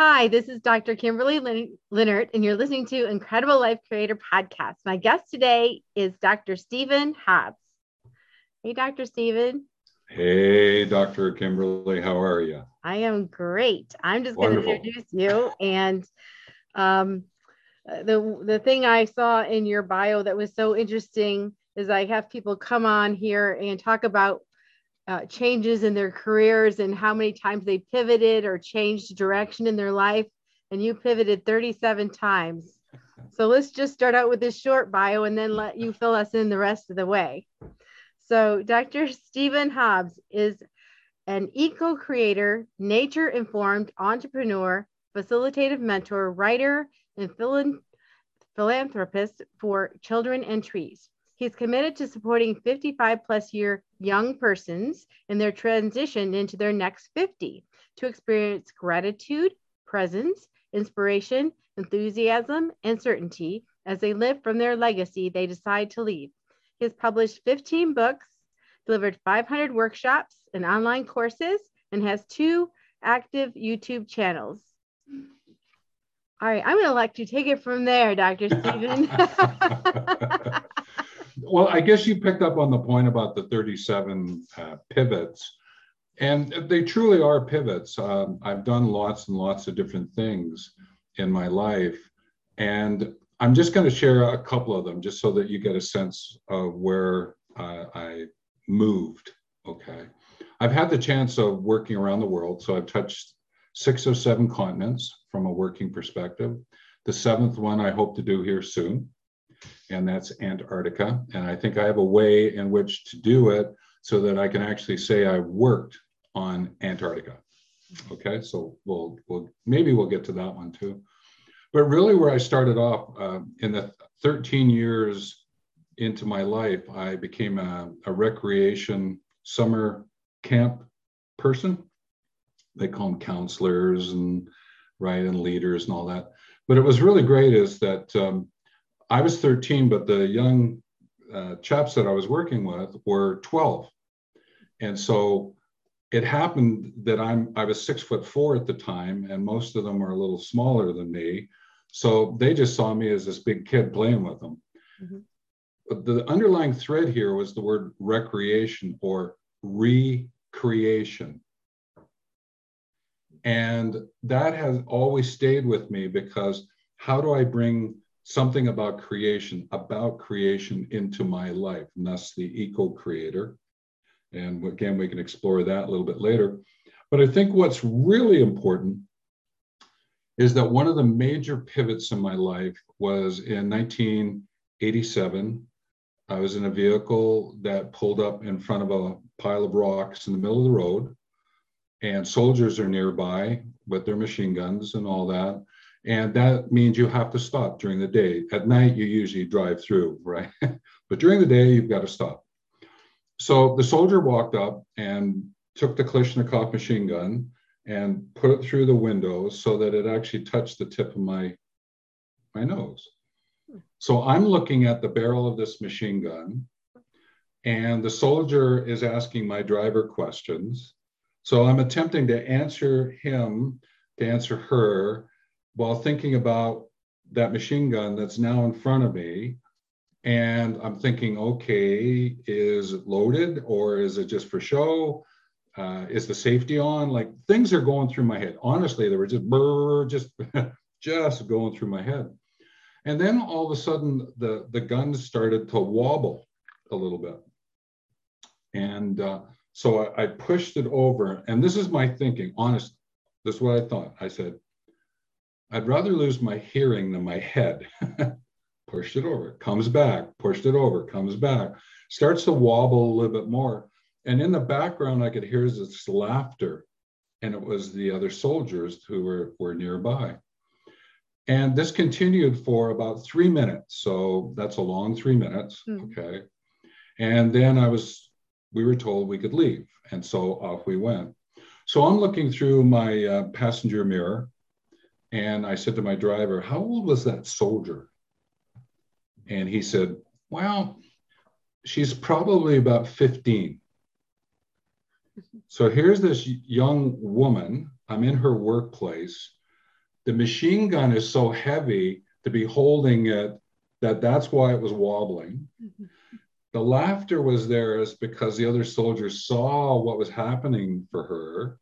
Hi, this is Dr. Kimberley Lin- Linert, and you're listening to Incredible Life Creator Podcast. My guest today is Dr. Stephen Hobbs. Hey, Dr. Stephen. Hey, Dr. Kimberley, how are you? I am great. I'm just going to introduce you. And um, the, the thing I saw in your bio that was so interesting is I have people come on here and talk about uh, changes in their careers and how many times they pivoted or changed direction in their life. And you pivoted 37 times. So let's just start out with this short bio and then let you fill us in the rest of the way. So, Dr. Stephen Hobbs is an eco creator, nature informed entrepreneur, facilitative mentor, writer, and philanthropist for children and trees. He's committed to supporting 55 plus year young persons in their transition into their next 50 to experience gratitude, presence, inspiration, enthusiasm, and certainty as they live from their legacy they decide to leave. He has published 15 books, delivered 500 workshops and online courses, and has two active YouTube channels. All right, I'm going to let you take it from there, Dr. Stephen. well, I guess you picked up on the point about the 37 uh, pivots, and they truly are pivots. Um, I've done lots and lots of different things in my life, and I'm just going to share a couple of them just so that you get a sense of where uh, I moved. Okay. I've had the chance of working around the world, so I've touched six or seven continents from a working perspective. The seventh one I hope to do here soon and that's Antarctica. And I think I have a way in which to do it so that I can actually say I worked on Antarctica. Okay, so we'll, we'll maybe we'll get to that one too. But really, where I started off uh, in the 13 years into my life, I became a, a recreation summer camp person. They call them counselors and right and leaders and all that. But it was really great is that um, I was 13, but the young uh, chaps that I was working with were 12. And so it happened that I'm I was six foot four at the time, and most of them are a little smaller than me. So they just saw me as this big kid playing with them. Mm-hmm. But the underlying thread here was the word recreation or recreation. And that has always stayed with me because how do I bring something about creation, about creation into my life, and that's the eco creator. And again, we can explore that a little bit later. But I think what's really important is that one of the major pivots in my life was in 1987. I was in a vehicle that pulled up in front of a pile of rocks in the middle of the road, and soldiers are nearby with their machine guns and all that. And that means you have to stop during the day. At night, you usually drive through, right? but during the day, you've got to stop. So the soldier walked up and took the Kalashnikov machine gun and put it through the window so that it actually touched the tip of my, my nose. So I'm looking at the barrel of this machine gun, and the soldier is asking my driver questions. So I'm attempting to answer him, to answer her, while thinking about that machine gun that's now in front of me. And I'm thinking, okay, is it loaded or is it just for show? Uh, is the safety on? Like things are going through my head. Honestly, they were just brr, just just going through my head. And then all of a sudden, the the gun started to wobble a little bit. And uh, so I, I pushed it over. And this is my thinking. Honest, this is what I thought. I said, I'd rather lose my hearing than my head. pushed it over, comes back, pushed it over, comes back, starts to wobble a little bit more. And in the background, I could hear this laughter. And it was the other soldiers who were, were nearby. And this continued for about three minutes. So that's a long three minutes. Mm. Okay. And then I was, we were told we could leave. And so off we went. So I'm looking through my uh, passenger mirror and I said to my driver, How old was that soldier? And he said, Well, she's probably about 15. So here's this young woman. I'm in her workplace. the machine gun is so heavy to be holding it that that's why it was wobbling. Mm-hmm. The laughter was there is because the other soldiers saw what was happening for her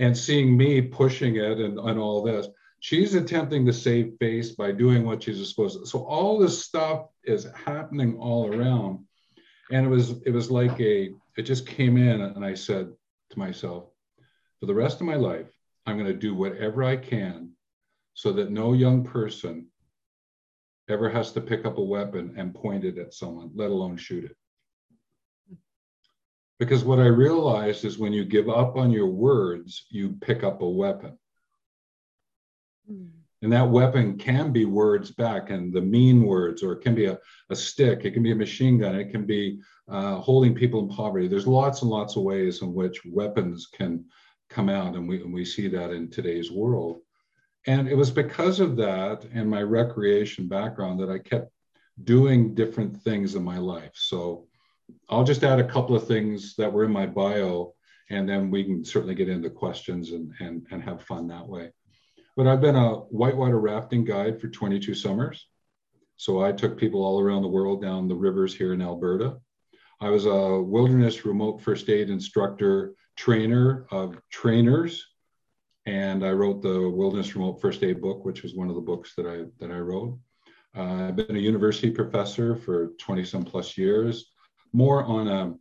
and seeing me pushing it and, and all this. She's attempting to save face by doing what she's supposed to. So all this stuff is happening all around. And it was it was like a it just came in and I said to myself, for the rest of my life, I'm going to do whatever I can so that no young person ever has to pick up a weapon and point it at someone, let alone shoot it. Because what I realized is when you give up on your words, you pick up a weapon. Mm. And that weapon can be words back and the mean words, or it can be a, a stick, it can be a machine gun, it can be uh, holding people in poverty. There's lots and lots of ways in which weapons can come out, and we, and we see that in today's world. And it was because of that and my recreation background that I kept doing different things in my life. So I'll just add a couple of things that were in my bio, and then we can certainly get into questions and, and, and have fun that way. But I've been a whitewater rafting guide for 22 summers. So I took people all around the world down the rivers here in Alberta. I was a wilderness remote first aid instructor trainer of trainers and I wrote the Wilderness Remote First Aid book, which was one of the books that I that I wrote. Uh, I've been a university professor for 20 some plus years, more on a,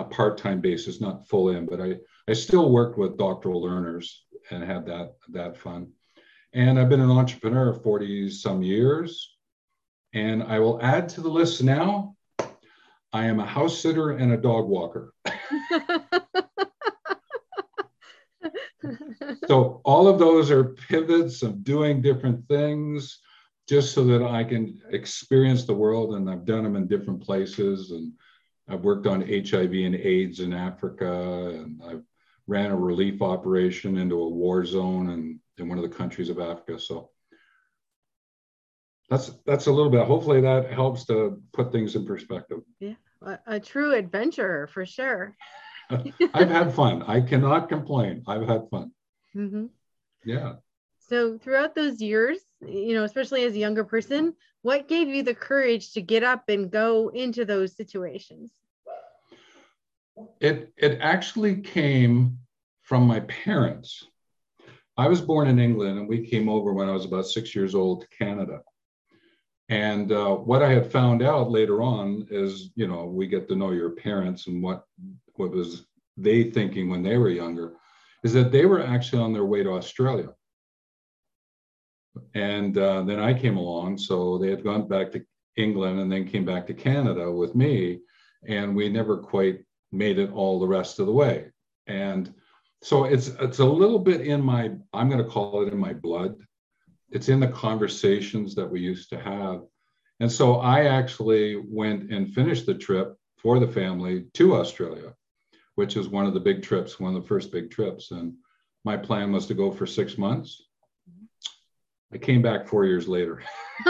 a part-time basis, not full in, but I, I still worked with doctoral learners and had that that fun. And I've been an entrepreneur 40 some years. And I will add to the list now, I am a house sitter and a dog walker. so all of those are pivots of doing different things just so that I can experience the world. And I've done them in different places. And I've worked on HIV and AIDS in Africa. And I've ran a relief operation into a war zone and in one of the countries of Africa. So that's that's a little bit. Hopefully that helps to put things in perspective. Yeah, a, a true adventurer for sure. I've had fun. I cannot complain. I've had fun. Mm-hmm. Yeah. So throughout those years, you know, especially as a younger person, what gave you the courage to get up and go into those situations? It it actually came from my parents. I was born in England, and we came over when I was about six years old to Canada. And uh, what I had found out later on is, you know, we get to know your parents and what what was they thinking when they were younger, is that they were actually on their way to Australia. And uh, then I came along, so they had gone back to England and then came back to Canada with me, and we never quite made it all the rest of the way. And so it's it's a little bit in my I'm going to call it in my blood. It's in the conversations that we used to have. And so I actually went and finished the trip for the family to Australia which is one of the big trips, one of the first big trips. And my plan was to go for six months. I came back four years later.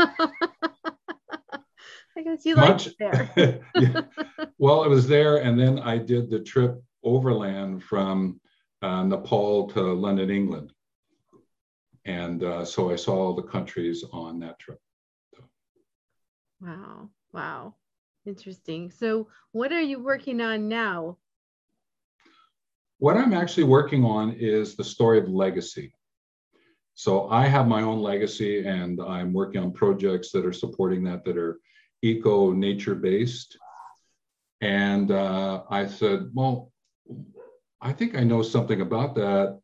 I guess you liked it there. yeah. Well, it was there, and then I did the trip overland from uh, Nepal to London, England, and uh, so I saw all the countries on that trip. Wow! Wow! Interesting. So, what are you working on now? What I'm actually working on is the story of legacy. So I have my own legacy and I'm working on projects that are supporting that that are eco nature based. And uh, I said, well, I think I know something about that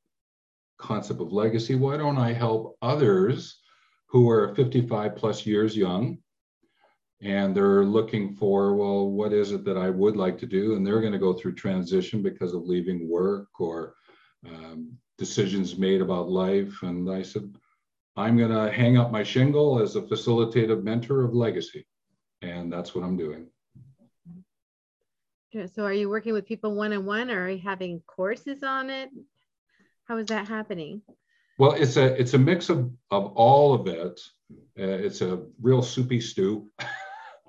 concept of legacy. Why don't I help others who are 55 plus years young and they're looking for well what is it that i would like to do and they're going to go through transition because of leaving work or um, decisions made about life. And i said i'm going to hang up my shingle as a facilitative mentor of legacy. And that's what i'm doing. So are you working with people one-on-one or are you having courses on it? How is that happening? Well it's a it's a mix of of all of it. Uh, it's a real soupy stew.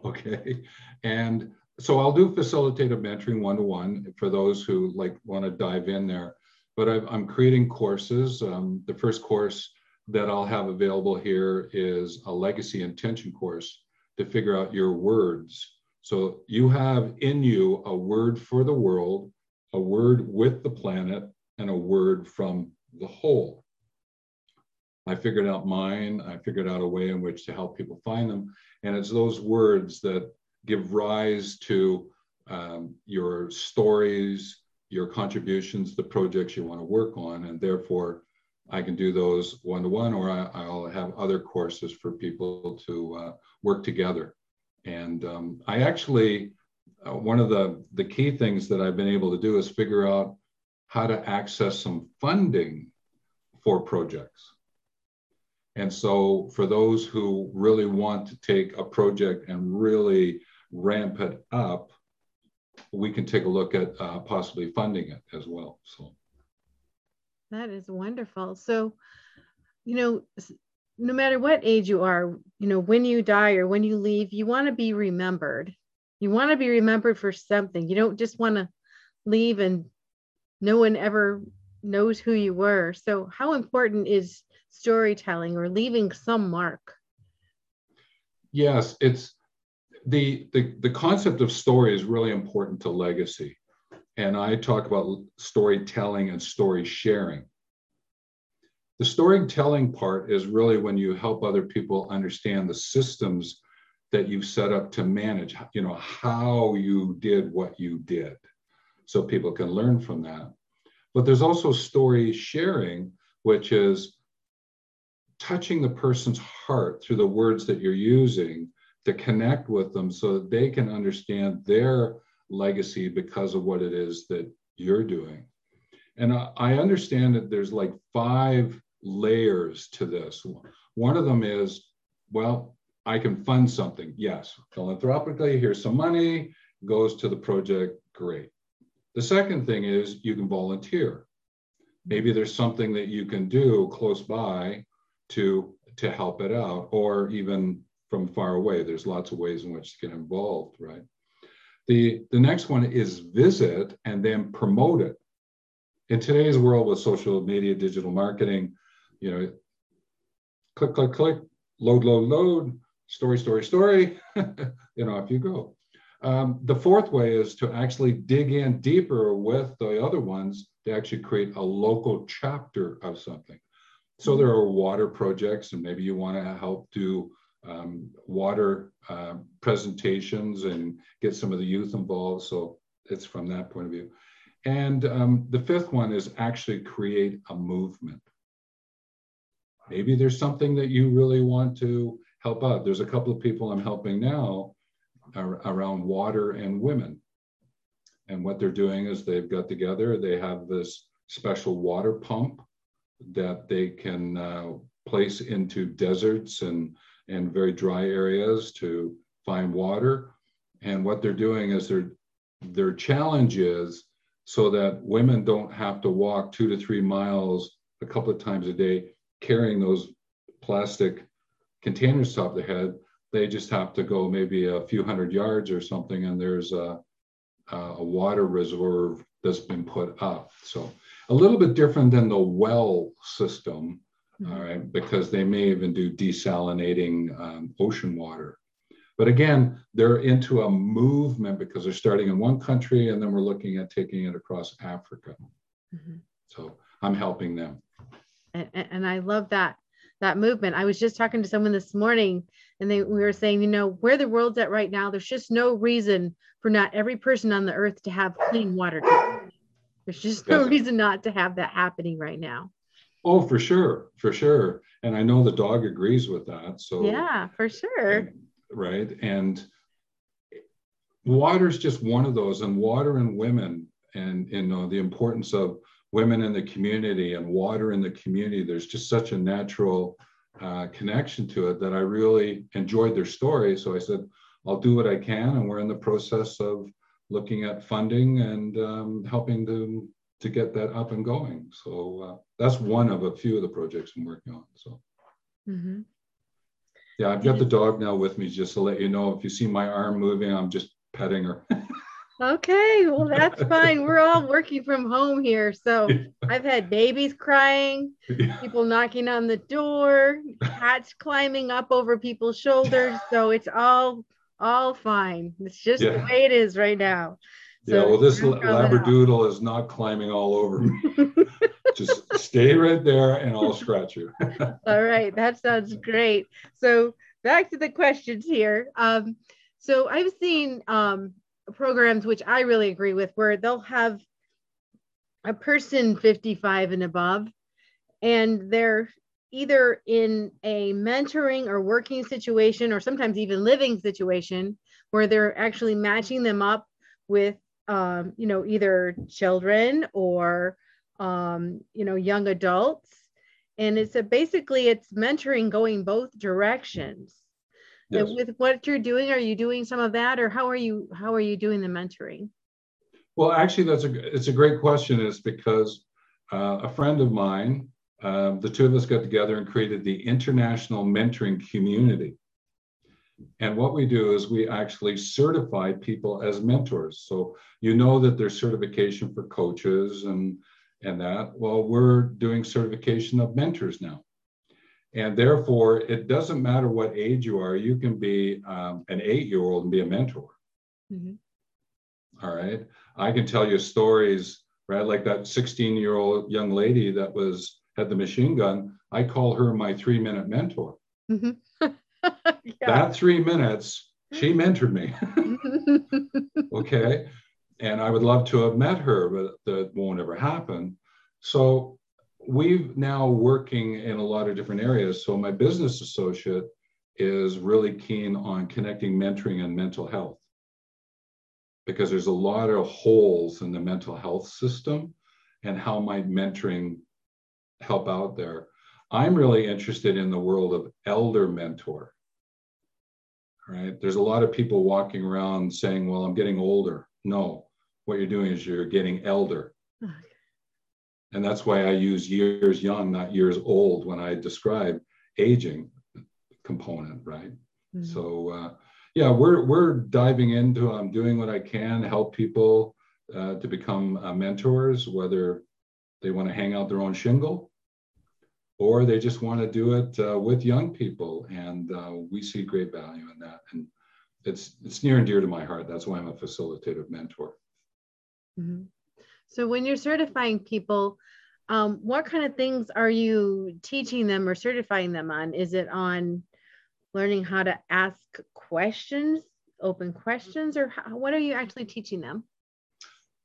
Okay. And so I'll do facilitative mentoring one to one for those who like want to dive in there. But i am creating courses. Um, the first course that I'll have available here is a legacy intention course to figure out your words. So you have in you a word for the world, a word with the planet, and a word from the whole. I figured out mine. I figured out a way in which to help people find them. And it's those words that give rise to um, your stories, your contributions, the projects you want to work on. And therefore, I can do those one to one, or I, will have other courses for people to uh, work together. And um, I actually, uh, one of the, the key things that I've been able to do is figure out how to access some funding for projects. And so, for those who really want to take a project and really ramp it up, we can take a look at uh, possibly funding it as well. So that is wonderful. So, you know, no matter what age you are, you know, when you die or when you leave, you want to be remembered. You want to be remembered for something. You don't just want to leave and no one ever knows who you were. So, how important is storytelling or leaving some mark? Yes, it's the, the, the concept of story is really important to legacy. And I talk about storytelling and story sharing. The storytelling part is really when you help other people understand the systems that you've set up to manage, you know, how you did what you did. So people can learn from that. But there's also story sharing, which is touching the person's heart through the words that you're using to connect with them so that they can understand their legacy because of what it is that you're doing. And I understand that there's like five layers to this. One of them is, well, I can fund something. Yes, philanthropically, here's some money, goes to the project, great. The second thing is you can volunteer. Maybe there's something that you can do close by to, to help it out, or even from far away. There's lots of ways in which to get involved, right? The, the next one is visit and then promote it. In today's world with social media, digital marketing, you know, click, click, click, load, load, load, story, story, story, and off you go. Um, the fourth way is to actually dig in deeper with the other ones to actually create a local chapter of something. So there are water projects, and maybe you want to help do um, water uh, presentations and get some of the youth involved. So it's from that point of view. And um, the fifth one is actually create a movement. Maybe there's something that you really want to help out. There's a couple of people I'm helping now around water and women. And what they're doing is they've got together, they have this special water pump that they can uh, place into deserts and and very dry areas to find water. And what they're doing is their their challenge is so that women don't have to walk two to three miles a couple of times a day carrying those plastic containers top their head. They just have to go maybe a few hundred yards or something, and there's a, a water reservoir that's been put up. So a little bit different than the well system all right, because they may even do desalinating um, ocean water. But again, they're into a movement because they're starting in one country and then we're looking at taking it across Africa. Mm-hmm. So I'm helping them. And, and I love that that movement. I was just talking to someone this morning and they we were saying, you know, where the world's at right now, there's just no reason for not every person on the earth to have clean water. There's just no reason not to have that happening right now. Oh, for sure, for sure. And I know the dog agrees with that. So yeah, for sure. And, right. And water is just one of those, and water and women, and you know the importance of women in the community and water in the community. There's just such a natural uh, connection to it that I really enjoyed their story. So I said, I'll do what I can, and we're in the process of looking at funding and um, helping to to get that up and going. So uh, that's one of a few of the projects I'm working on. So. Mm-hmm. Yeah, I've got the dog now with me just to let you know. If you see my arm moving, I'm just petting her. Okay, well, that's fine. We're all working from home here. So I've had babies crying, people knocking on the door, cats climbing up over people's shoulders. So it's all all fine. It's just yeah. the way it is right now. So yeah, well, this labradoodle is not climbing all over me. just stay right there and I'll scratch you. all right, that sounds great. So back to the questions here. Um, so I've seen um, programs which I really agree with, where they'll have a person 55 and above, and they're either in a mentoring or working situation, or sometimes even living situation, where they're actually matching them up with, um, you know, either children or, um, you know, young adults. And it's a basically it's mentoring going both directions yes. with what you're doing are you doing some of that or how are you how are you doing the mentoring well actually that's a it's a great question is because uh, a friend of mine uh, the two of us got together and created the international mentoring community and what we do is we actually certify people as mentors so you know that there's certification for coaches and and that well we're doing certification of mentors now and therefore, it doesn't matter what age you are, you can be um, an eight year old and be a mentor. Mm-hmm. All right. I can tell you stories, right? Like that 16 year old young lady that was had the machine gun. I call her my three minute mentor. Mm-hmm. yeah. That three minutes, she mm-hmm. mentored me. okay. And I would love to have met her, but that won't ever happen. So we've now working in a lot of different areas. So my business associate is really keen on connecting mentoring and mental health because there's a lot of holes in the mental health system and how might mentoring help out there. I'm really interested in the world of elder mentor. Right? There's a lot of people walking around saying, "Well, I'm getting older." No, what you're doing is you're getting elder. And that's why I use years young, not years old, when I describe aging component, right? Mm-hmm. So, uh, yeah, we're we're diving into. I'm doing what I can help people uh, to become uh, mentors, whether they want to hang out their own shingle or they just want to do it uh, with young people, and uh, we see great value in that. And it's it's near and dear to my heart. That's why I'm a facilitative mentor. Mm-hmm. So when you're certifying people, um, what kind of things are you teaching them or certifying them on? Is it on learning how to ask questions, open questions, or how, what are you actually teaching them?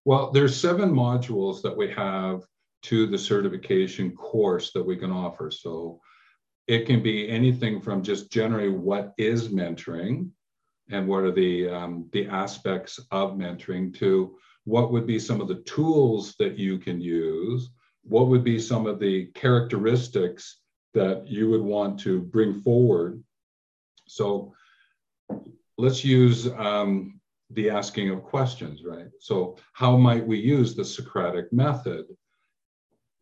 Well, there's seven modules that we have to the certification course that we can offer. So it can be anything from just generally what is mentoring and what are the um, the aspects of mentoring to what would be some of the tools that you can use? What would be some of the characteristics that you would want to bring forward? So let's use um, the asking of questions, right? So, how might we use the Socratic method?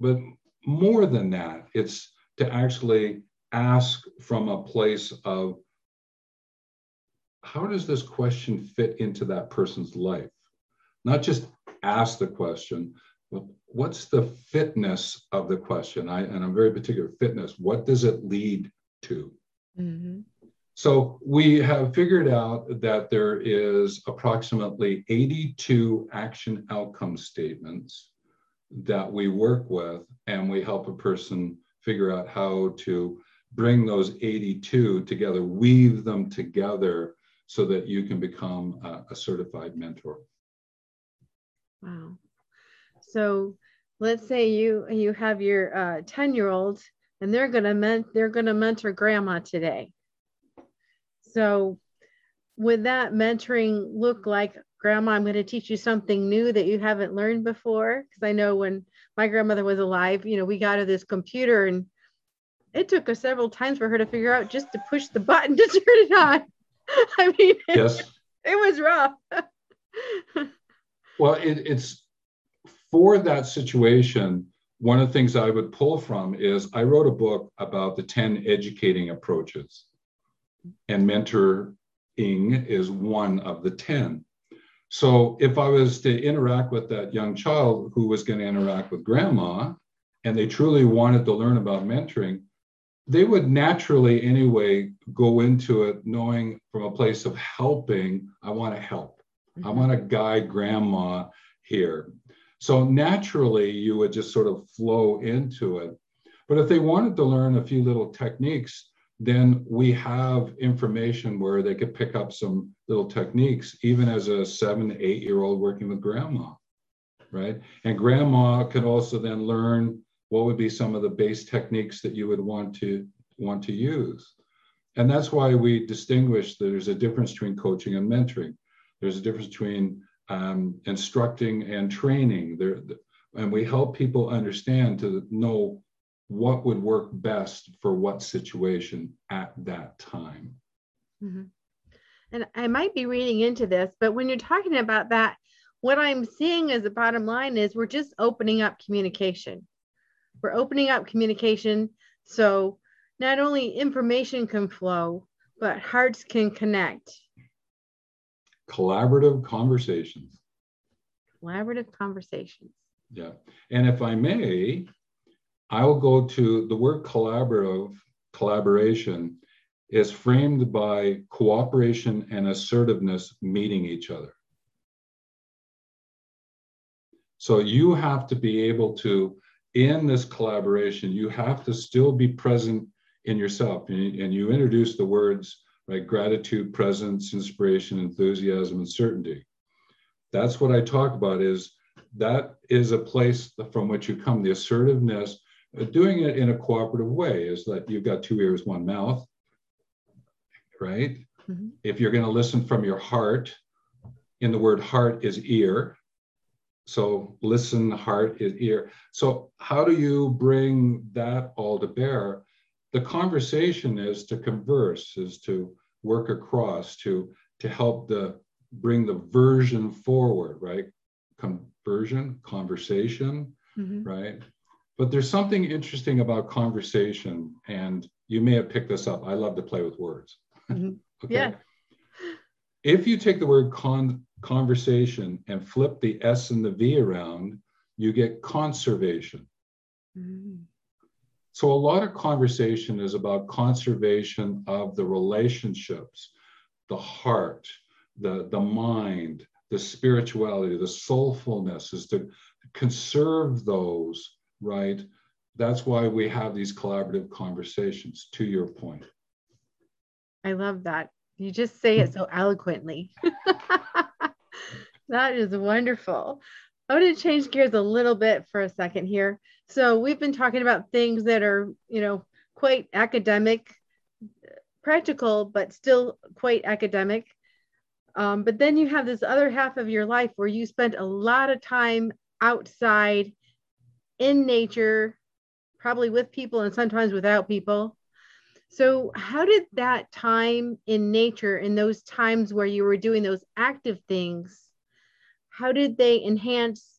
But more than that, it's to actually ask from a place of how does this question fit into that person's life? not just ask the question, but what's the fitness of the question? I, and I'm very particular, fitness, what does it lead to? Mm-hmm. So we have figured out that there is approximately 82 action outcome statements that we work with, and we help a person figure out how to bring those 82 together, weave them together so that you can become a, a certified mentor. Wow. So let's say you you have your uh, 10 year old and they're gonna ment- they're gonna mentor grandma today. So would that mentoring look like grandma i'm going to teach you something new that you haven't learned before because i know when my grandmother was alive you know we got her this computer and it took us several times for her to figure out just to push the button to turn it on i mean yes. it, it was rough Well, it, it's for that situation. One of the things I would pull from is I wrote a book about the 10 educating approaches, and mentoring is one of the 10. So if I was to interact with that young child who was going to interact with grandma and they truly wanted to learn about mentoring, they would naturally anyway go into it knowing from a place of helping, I want to help. Mm-hmm. I want to guide grandma here. So naturally, you would just sort of flow into it. But if they wanted to learn a few little techniques, then we have information where they could pick up some little techniques, even as a seven, eight year old working with grandma, right? And grandma could also then learn what would be some of the base techniques that you would want to want to use. And that's why we distinguish there's a difference between coaching and mentoring. There's a difference between um, instructing and training. There, and we help people understand to know what would work best for what situation at that time. Mm-hmm. And I might be reading into this, but when you're talking about that, what I'm seeing as the bottom line is we're just opening up communication. We're opening up communication so not only information can flow, but hearts can connect. Collaborative conversations. Collaborative conversations. Yeah. And if I may, I will go to the word collaborative, collaboration is framed by cooperation and assertiveness meeting each other. So you have to be able to, in this collaboration, you have to still be present in yourself. And you introduce the words, right? Gratitude, presence, inspiration, enthusiasm, and certainty. That's what I talk about is that is a place from which you come, the assertiveness doing it in a cooperative way is that you've got two ears, one mouth, right? Mm-hmm. If you're going to listen from your heart, in the word heart is ear. So listen, heart is ear. So, how do you bring that all to bear? The conversation is to converse, is to work across, to, to help the bring the version forward, right? Conversion, conversation, mm-hmm. right? But there's something interesting about conversation, and you may have picked this up. I love to play with words. Mm-hmm. okay. Yeah. If you take the word con- conversation and flip the S and the V around, you get conservation. Mm-hmm. So, a lot of conversation is about conservation of the relationships, the heart, the, the mind, the spirituality, the soulfulness, is to conserve those right? That's why we have these collaborative conversations, to your point. I love that. You just say it so eloquently. that is wonderful. I want to change gears a little bit for a second here. So we've been talking about things that are, you know, quite academic, practical, but still quite academic. Um, but then you have this other half of your life where you spent a lot of time outside in nature, probably with people and sometimes without people. So, how did that time in nature, in those times where you were doing those active things, how did they enhance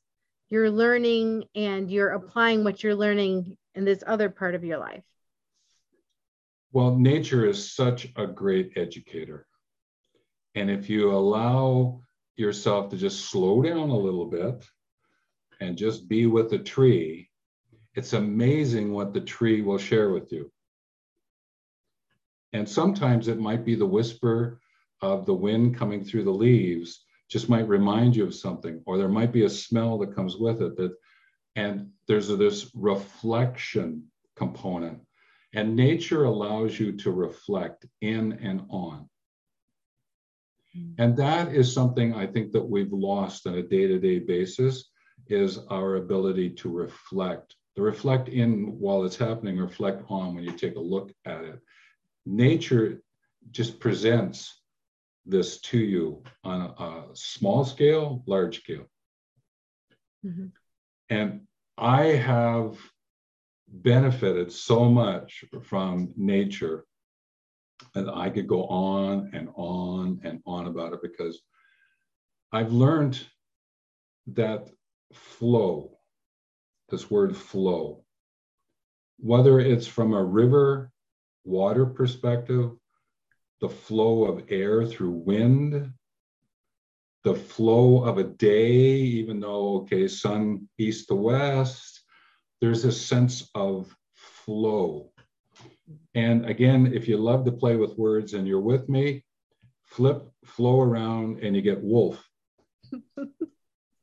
your learning and you're applying what you're learning in this other part of your life? Well, nature is such a great educator. And if you allow yourself to just slow down a little bit and just be with the tree, it's amazing what the tree will share with you. And sometimes it might be the whisper of the wind coming through the leaves just might remind you of something, or there might be a smell that comes with it that, and there's a, this reflection component. And nature allows you to reflect in and on. Hmm. And that is something I think that we've lost on a day to day basis is our ability to reflect. To reflect in while it's happening, reflect on when you take a look at it. Nature just presents this to you on a, a small scale, large scale. Mm-hmm. And I have benefited so much from nature and I could go on and on and on about it because I've learned that flow, this word flow, whether it's from a river water perspective, the flow of air through wind, the flow of a day, even though, okay, sun east to west, there's a sense of flow. And again, if you love to play with words and you're with me, flip flow around and you get wolf.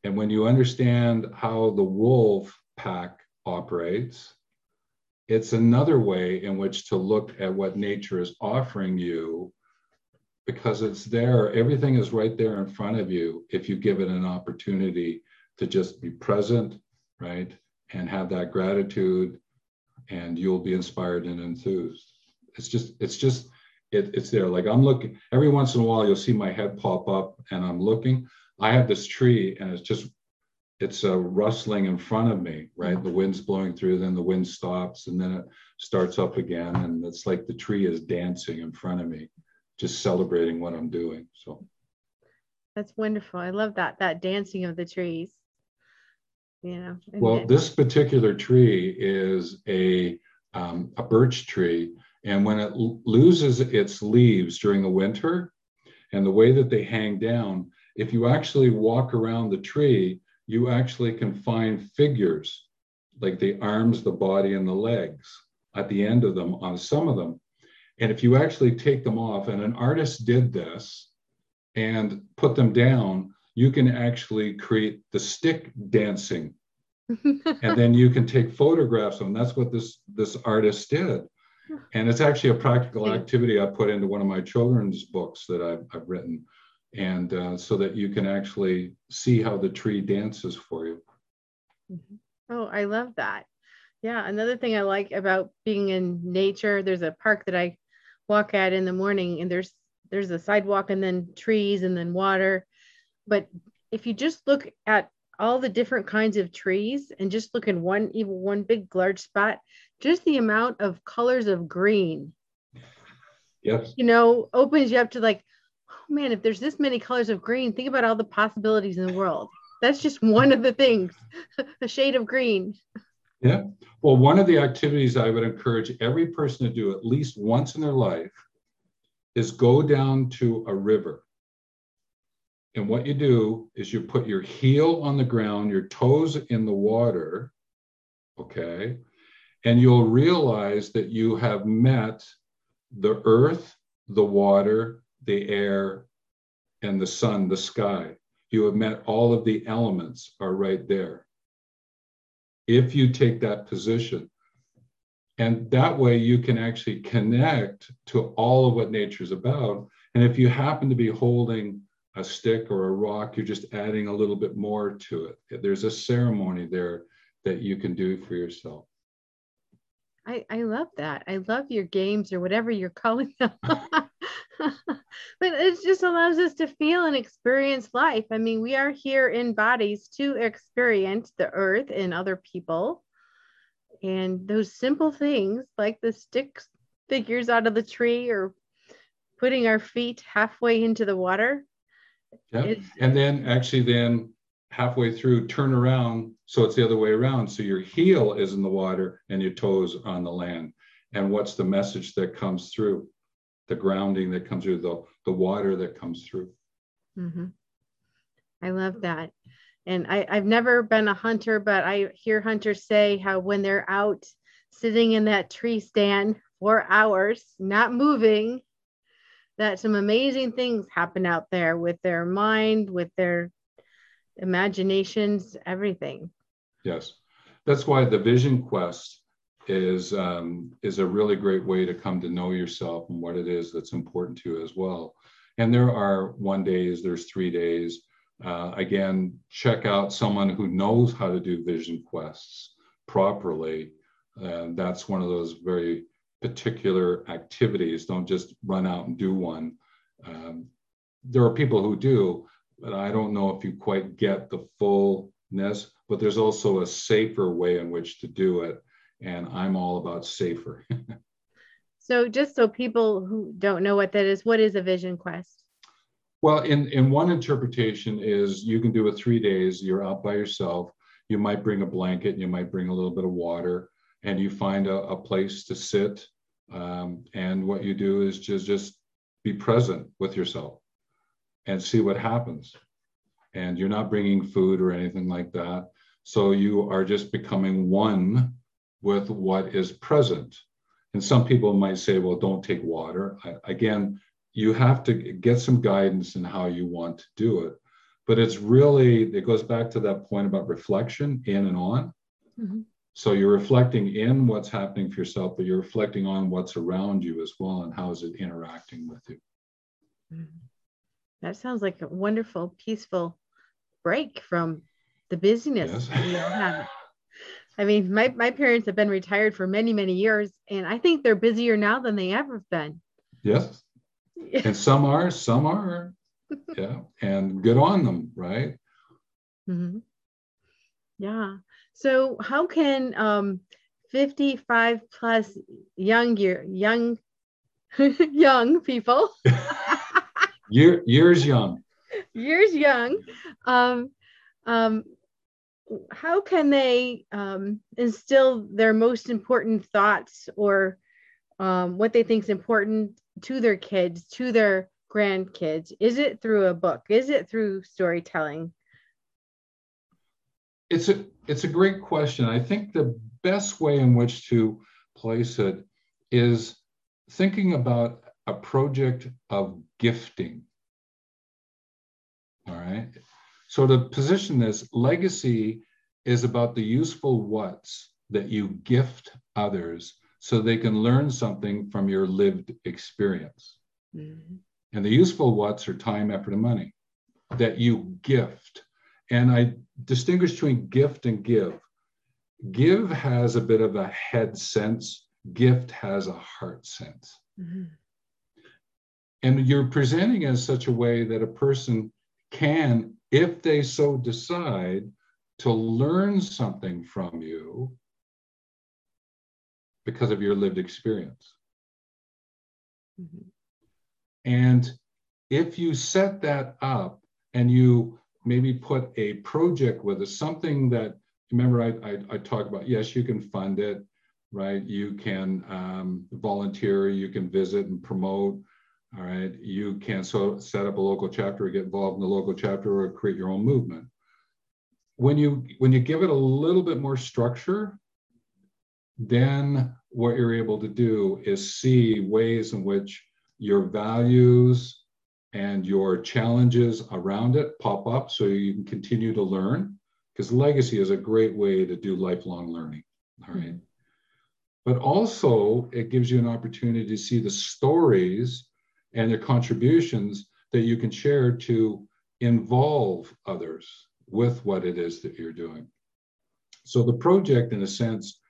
and when you understand how the wolf pack operates, it's another way in which to look at what nature is offering you because it's there. Everything is right there in front of you if you give it an opportunity to just be present, right? And have that gratitude, and you'll be inspired and enthused. It's just, it's just, it, it's there. Like I'm looking every once in a while, you'll see my head pop up, and I'm looking. I have this tree, and it's just, it's a rustling in front of me, right? The wind's blowing through, then the wind stops, and then it starts up again, and it's like the tree is dancing in front of me just celebrating what I'm doing. So that's wonderful. I love that that dancing of the trees. Yeah. Well, this particular tree is a um, a birch tree, and when it l- loses its leaves during the winter, and the way that they hang down, if you actually walk around the tree, you actually can find figures like the arms, the body, and the legs at the end of them on some of them. And if you actually take them off, and an artist did this and put them down, you can actually create the stick dancing. and then you can take photographs of them. That's what this this artist did. And it's actually a practical activity I put into one of my children's books that I've, I've written. And uh, so that you can actually see how the tree dances for you. Mm-hmm. Oh, I love that. Yeah. Another thing I like about being in nature, there's a park that I walk at in the morning and there's there's a sidewalk and then trees and then water but if you just look at all the different kinds of trees and just look in one even one big large spot just the amount of colors of green yes you know opens you up to like oh man if there's this many colors of green think about all the possibilities in the world that's just one of the things a shade of green yeah. Well, one of the activities I would encourage every person to do at least once in their life is go down to a river. And what you do is you put your heel on the ground, your toes in the water, okay? And you'll realize that you have met the earth, the water, the air, and the sun, the sky. You have met all of the elements are right there if you take that position. And that way you can actually connect to all of what nature is about. And if you happen to be holding a stick or a rock, you're just adding a little bit more to it. There's a ceremony there that you can do for yourself. I, I love that. I love your games or whatever you're calling them. but it just allows us to feel and experience life. I mean, we are here in bodies to experience the earth and other people. And those simple things like the sticks figures out of the tree or putting our feet halfway into the water. Yeah. And then actually then halfway through turn around so it's the other way around. So your heel is in the water and your toes on the land. And what's the message that comes through? The grounding that comes through, the, the water that comes through. Mm-hmm. I love that. And I, I've never been a hunter, but I hear hunters say how when they're out sitting in that tree stand for hours, not moving, that some amazing things happen out there with their mind, with their imaginations, everything. Yes. That's why the vision quest is um, is a really great way to come to know yourself and what it is that's important to you as well. And there are one days, there's three days. Uh, again, check out someone who knows how to do vision quests properly. And that's one of those very particular activities. Don't just run out and do one. Um, there are people who do, but I don't know if you quite get the fullness. But there's also a safer way in which to do it and I'm all about safer. so, just so people who don't know what that is, what is a vision quest? Well, in, in one interpretation is you can do it three days, you're out by yourself. You might bring a blanket, you might bring a little bit of water, and you find a, a place to sit. Um, and what you do is just, just be present with yourself and see what happens. and you're not bringing food or anything like that. So you are just becoming one with what is present. And some people might say, well, don't take water. I, again, you have to get some guidance in how you want to do it. But it's really, it goes back to that point about reflection in and on. Mm-hmm. So you're reflecting in what's happening for yourself, but you're reflecting on what's around you as well and how is it interacting with you. Mm-hmm. That sounds like a wonderful, peaceful break from the busyness yes. we all have. I mean, my, my parents have been retired for many, many years, and I think they're busier now than they ever have been. Yes. and some are, some are. Yeah. And good on them, right? Mm-hmm. Yeah. So how can um 55 plus young year young young people year years young years young um um how can they um, instill their most important thoughts or um, what they think is important to their kids, to their grandkids? Is it through a book? Is it through storytelling? It's a it's a great question. I think the best way in which to place it is thinking about a project of gifting. All right. So to position this, legacy is about the useful what's that you gift others so they can learn something from your lived experience. Mm-hmm. And the useful what's are time, effort, and money that you gift. And I distinguish between gift and give. Give has a bit of a head sense, gift has a heart sense. Mm-hmm. And you're presenting in such a way that a person can if they so decide to learn something from you because of your lived experience. Mm-hmm. And if you set that up and you maybe put a project with it, something that, remember, I, I, I talk about, yes, you can fund it, right? You can um, volunteer, you can visit and promote, all right, you can so set up a local chapter or get involved in the local chapter or create your own movement. When you when you give it a little bit more structure, then what you're able to do is see ways in which your values and your challenges around it pop up so you can continue to learn because legacy is a great way to do lifelong learning all right? but also it gives you an opportunity to see the stories and their contributions that you can share to involve others with what it is that you're doing. So the project, in a sense,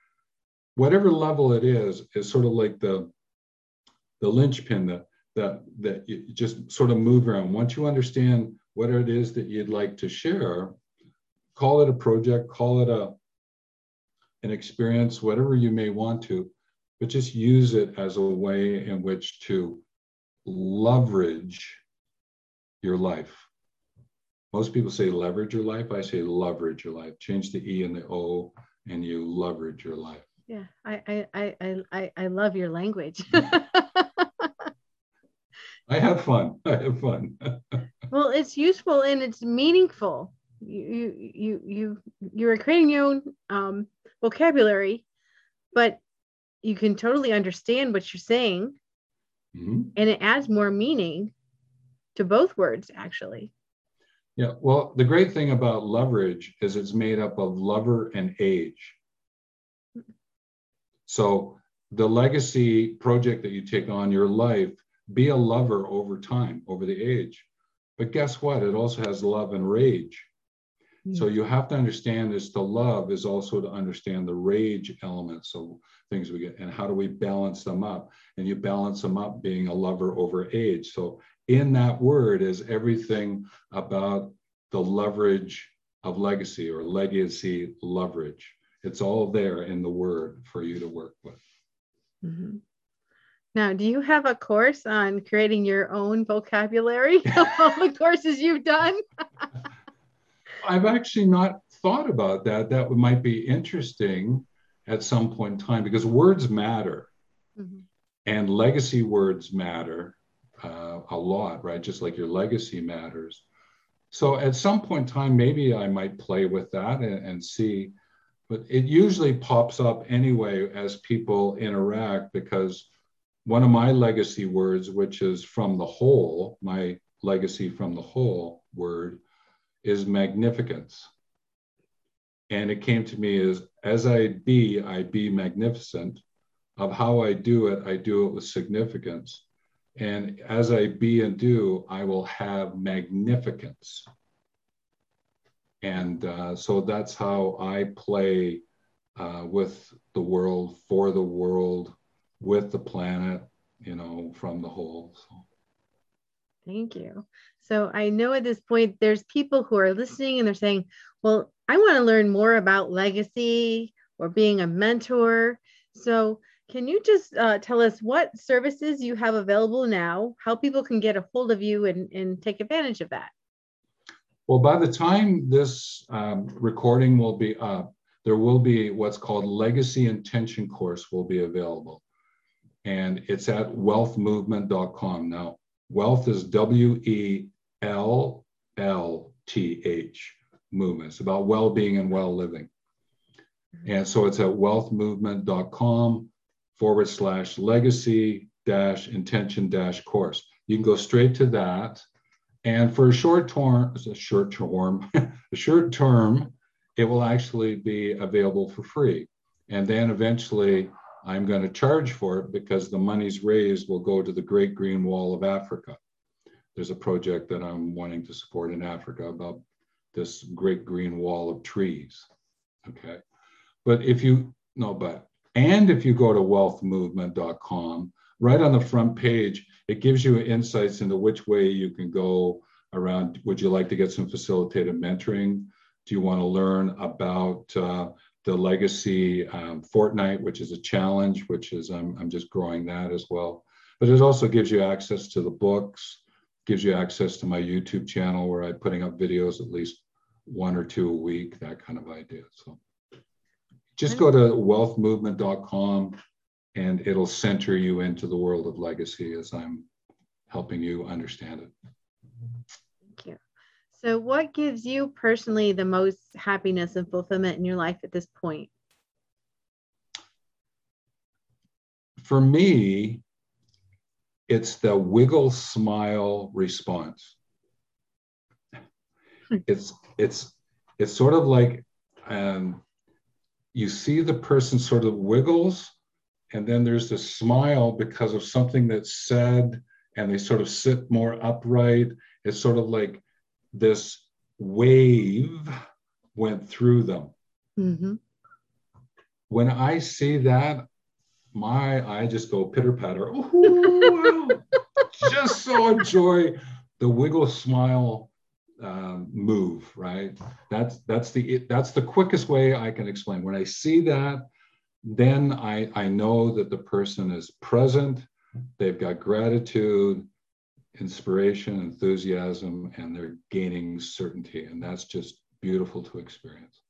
whatever level it is, is sort of like the the linchpin that that that you just sort of move around. Once you understand what it is that you'd like to share, call it a project, call it a an experience, whatever you may want to, but just use it as a way in which to leverage your life. Most people say leverage your life. I say leverage your life. Change the E and the O, and you leverage your life. Yeah, I I I I, I love your language. I have fun. I have fun. well, it's useful and it's meaningful. You you you you you're creating your own um, vocabulary, but you can totally understand what you're saying Mm-hmm. And it adds more meaning to both words, actually. Yeah, well, the great thing about leverage is it's made up of lover and age. So the legacy project that you take on your life, be a lover over time, over the age. But guess what? It also has love and rage. So you have to understand is to love is also to understand the rage elements of things we get and how do we balance them up? And you balance them up being a lover over age. So in that word is everything about the leverage of legacy or legacy leverage. It's all there in the word for you to work with. Mm-hmm. Now, do you have a course on creating your own vocabulary? all the courses you've done? I've actually not thought about that. That might be interesting at some point in time because words matter mm-hmm. and legacy words matter uh, a lot, right? Just like your legacy matters. so at some point in time, maybe I might play with that and, and see, but it usually pops up anyway as people interact because one of my legacy words, which is from the whole, my legacy from the whole word is magnificence. And it came to me as as I be, I be magnificent. Of how I do it, I do it with significance. And as I be and do, I will have magnificence. And uh, so that's how I play uh, with the world, for the world, with the planet, you know, from the whole. So. Thank you. So I know at this point there's people who are listening and they're saying, well, I want to learn more about legacy or being a mentor. So can you just uh, tell us what services you have available now, how people can get a hold of you and, and take advantage of that? Well, by the time this um, recording will be up, there will be what's called Legacy Intention course will be available. And it's at wellthmovement.com. Now, wellth is W E L L T H movement. It's about well being and well living. And so it's at wellthmovement.com forward slash legacy dash intention dash course. You can go straight to that. And for a short term, a short term, a short term, it will actually be available for free. And then eventually I'm going to charge for it because the monies raised will go to the Great Green Wall of Africa. There's a project that I'm wanting to support in Africa about this great green wall of trees. Okay. But if you, no, but, and if you go to wellthmovement.com, right on the front page, it gives you insights into which way you can go around. Would you like to get some facilitated mentoring? Do you want to learn about uh, the legacy um, fortnight, which is a challenge, which is I'm, I'm just growing that as well. But it also gives you access to the books, gives you access to my YouTube channel where I'm putting up videos at least one or two a week, that kind of idea. So just go to wellthmovement.com and it'll center you into the world of legacy as I'm helping you understand it. Thank you. So, what gives you personally the most happiness and fulfillment in your life at this point? For me, it's the wiggle smile response. it's it's it's sort of like um, you see the person sort of wiggles, and then there's this smile because of something that's said, and they sort of sit more upright. It's sort of like this wave went through them. Mm-hmm. When I see that, my I just go pitter patter. Just so enjoy the wiggle smile um, move. Right. That's that's the that's the quickest way I can explain. When I see that, then I I know that the person is present. They've got gratitude, inspiration, enthusiasm, and they're gaining certainty, and that's just beautiful to experience.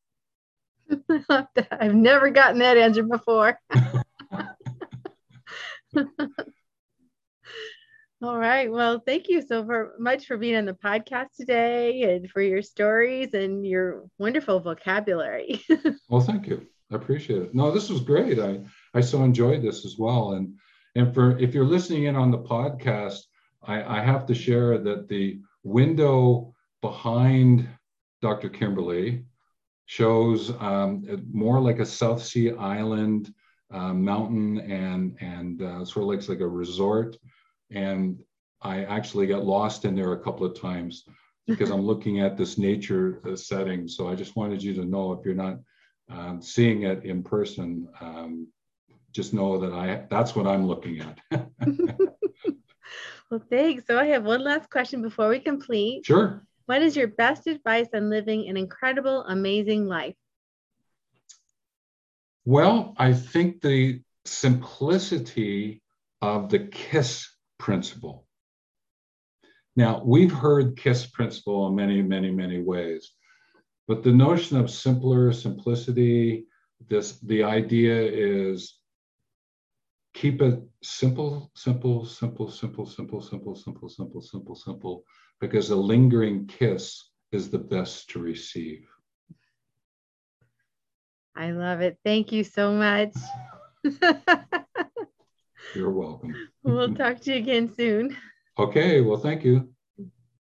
I've never gotten that answer before. All right. Well, thank you so for, much for being on the podcast today and for your stories and your wonderful vocabulary. well, thank you. I appreciate it. No, this was great. I, I so enjoyed this as well. And and for if you're listening in on the podcast, I, I have to share that the window behind Dr. Kimberley shows um, more like a South Sea Island uh, mountain and and uh, sort of looks like a resort. And I actually got lost in there a couple of times because I'm looking at this nature uh, setting. So I just wanted you to know if you're not um, seeing it in person, um, just know that I that's what I'm looking at. well, thanks. So I have one last question before we complete. Sure. What is your best advice on living an incredible, amazing life? Well, I think the simplicity of the KISS principle. Now, we've heard KISS principle in many, many, many ways, but the notion of simpler simplicity, this the idea is keep it simple, simple, simple, simple, simple, simple, simple, simple, simple, simple, because a lingering kiss is the best to receive. I love it. Thank you so much. You're welcome. we'll talk to you again soon. Okay. Well, thank you.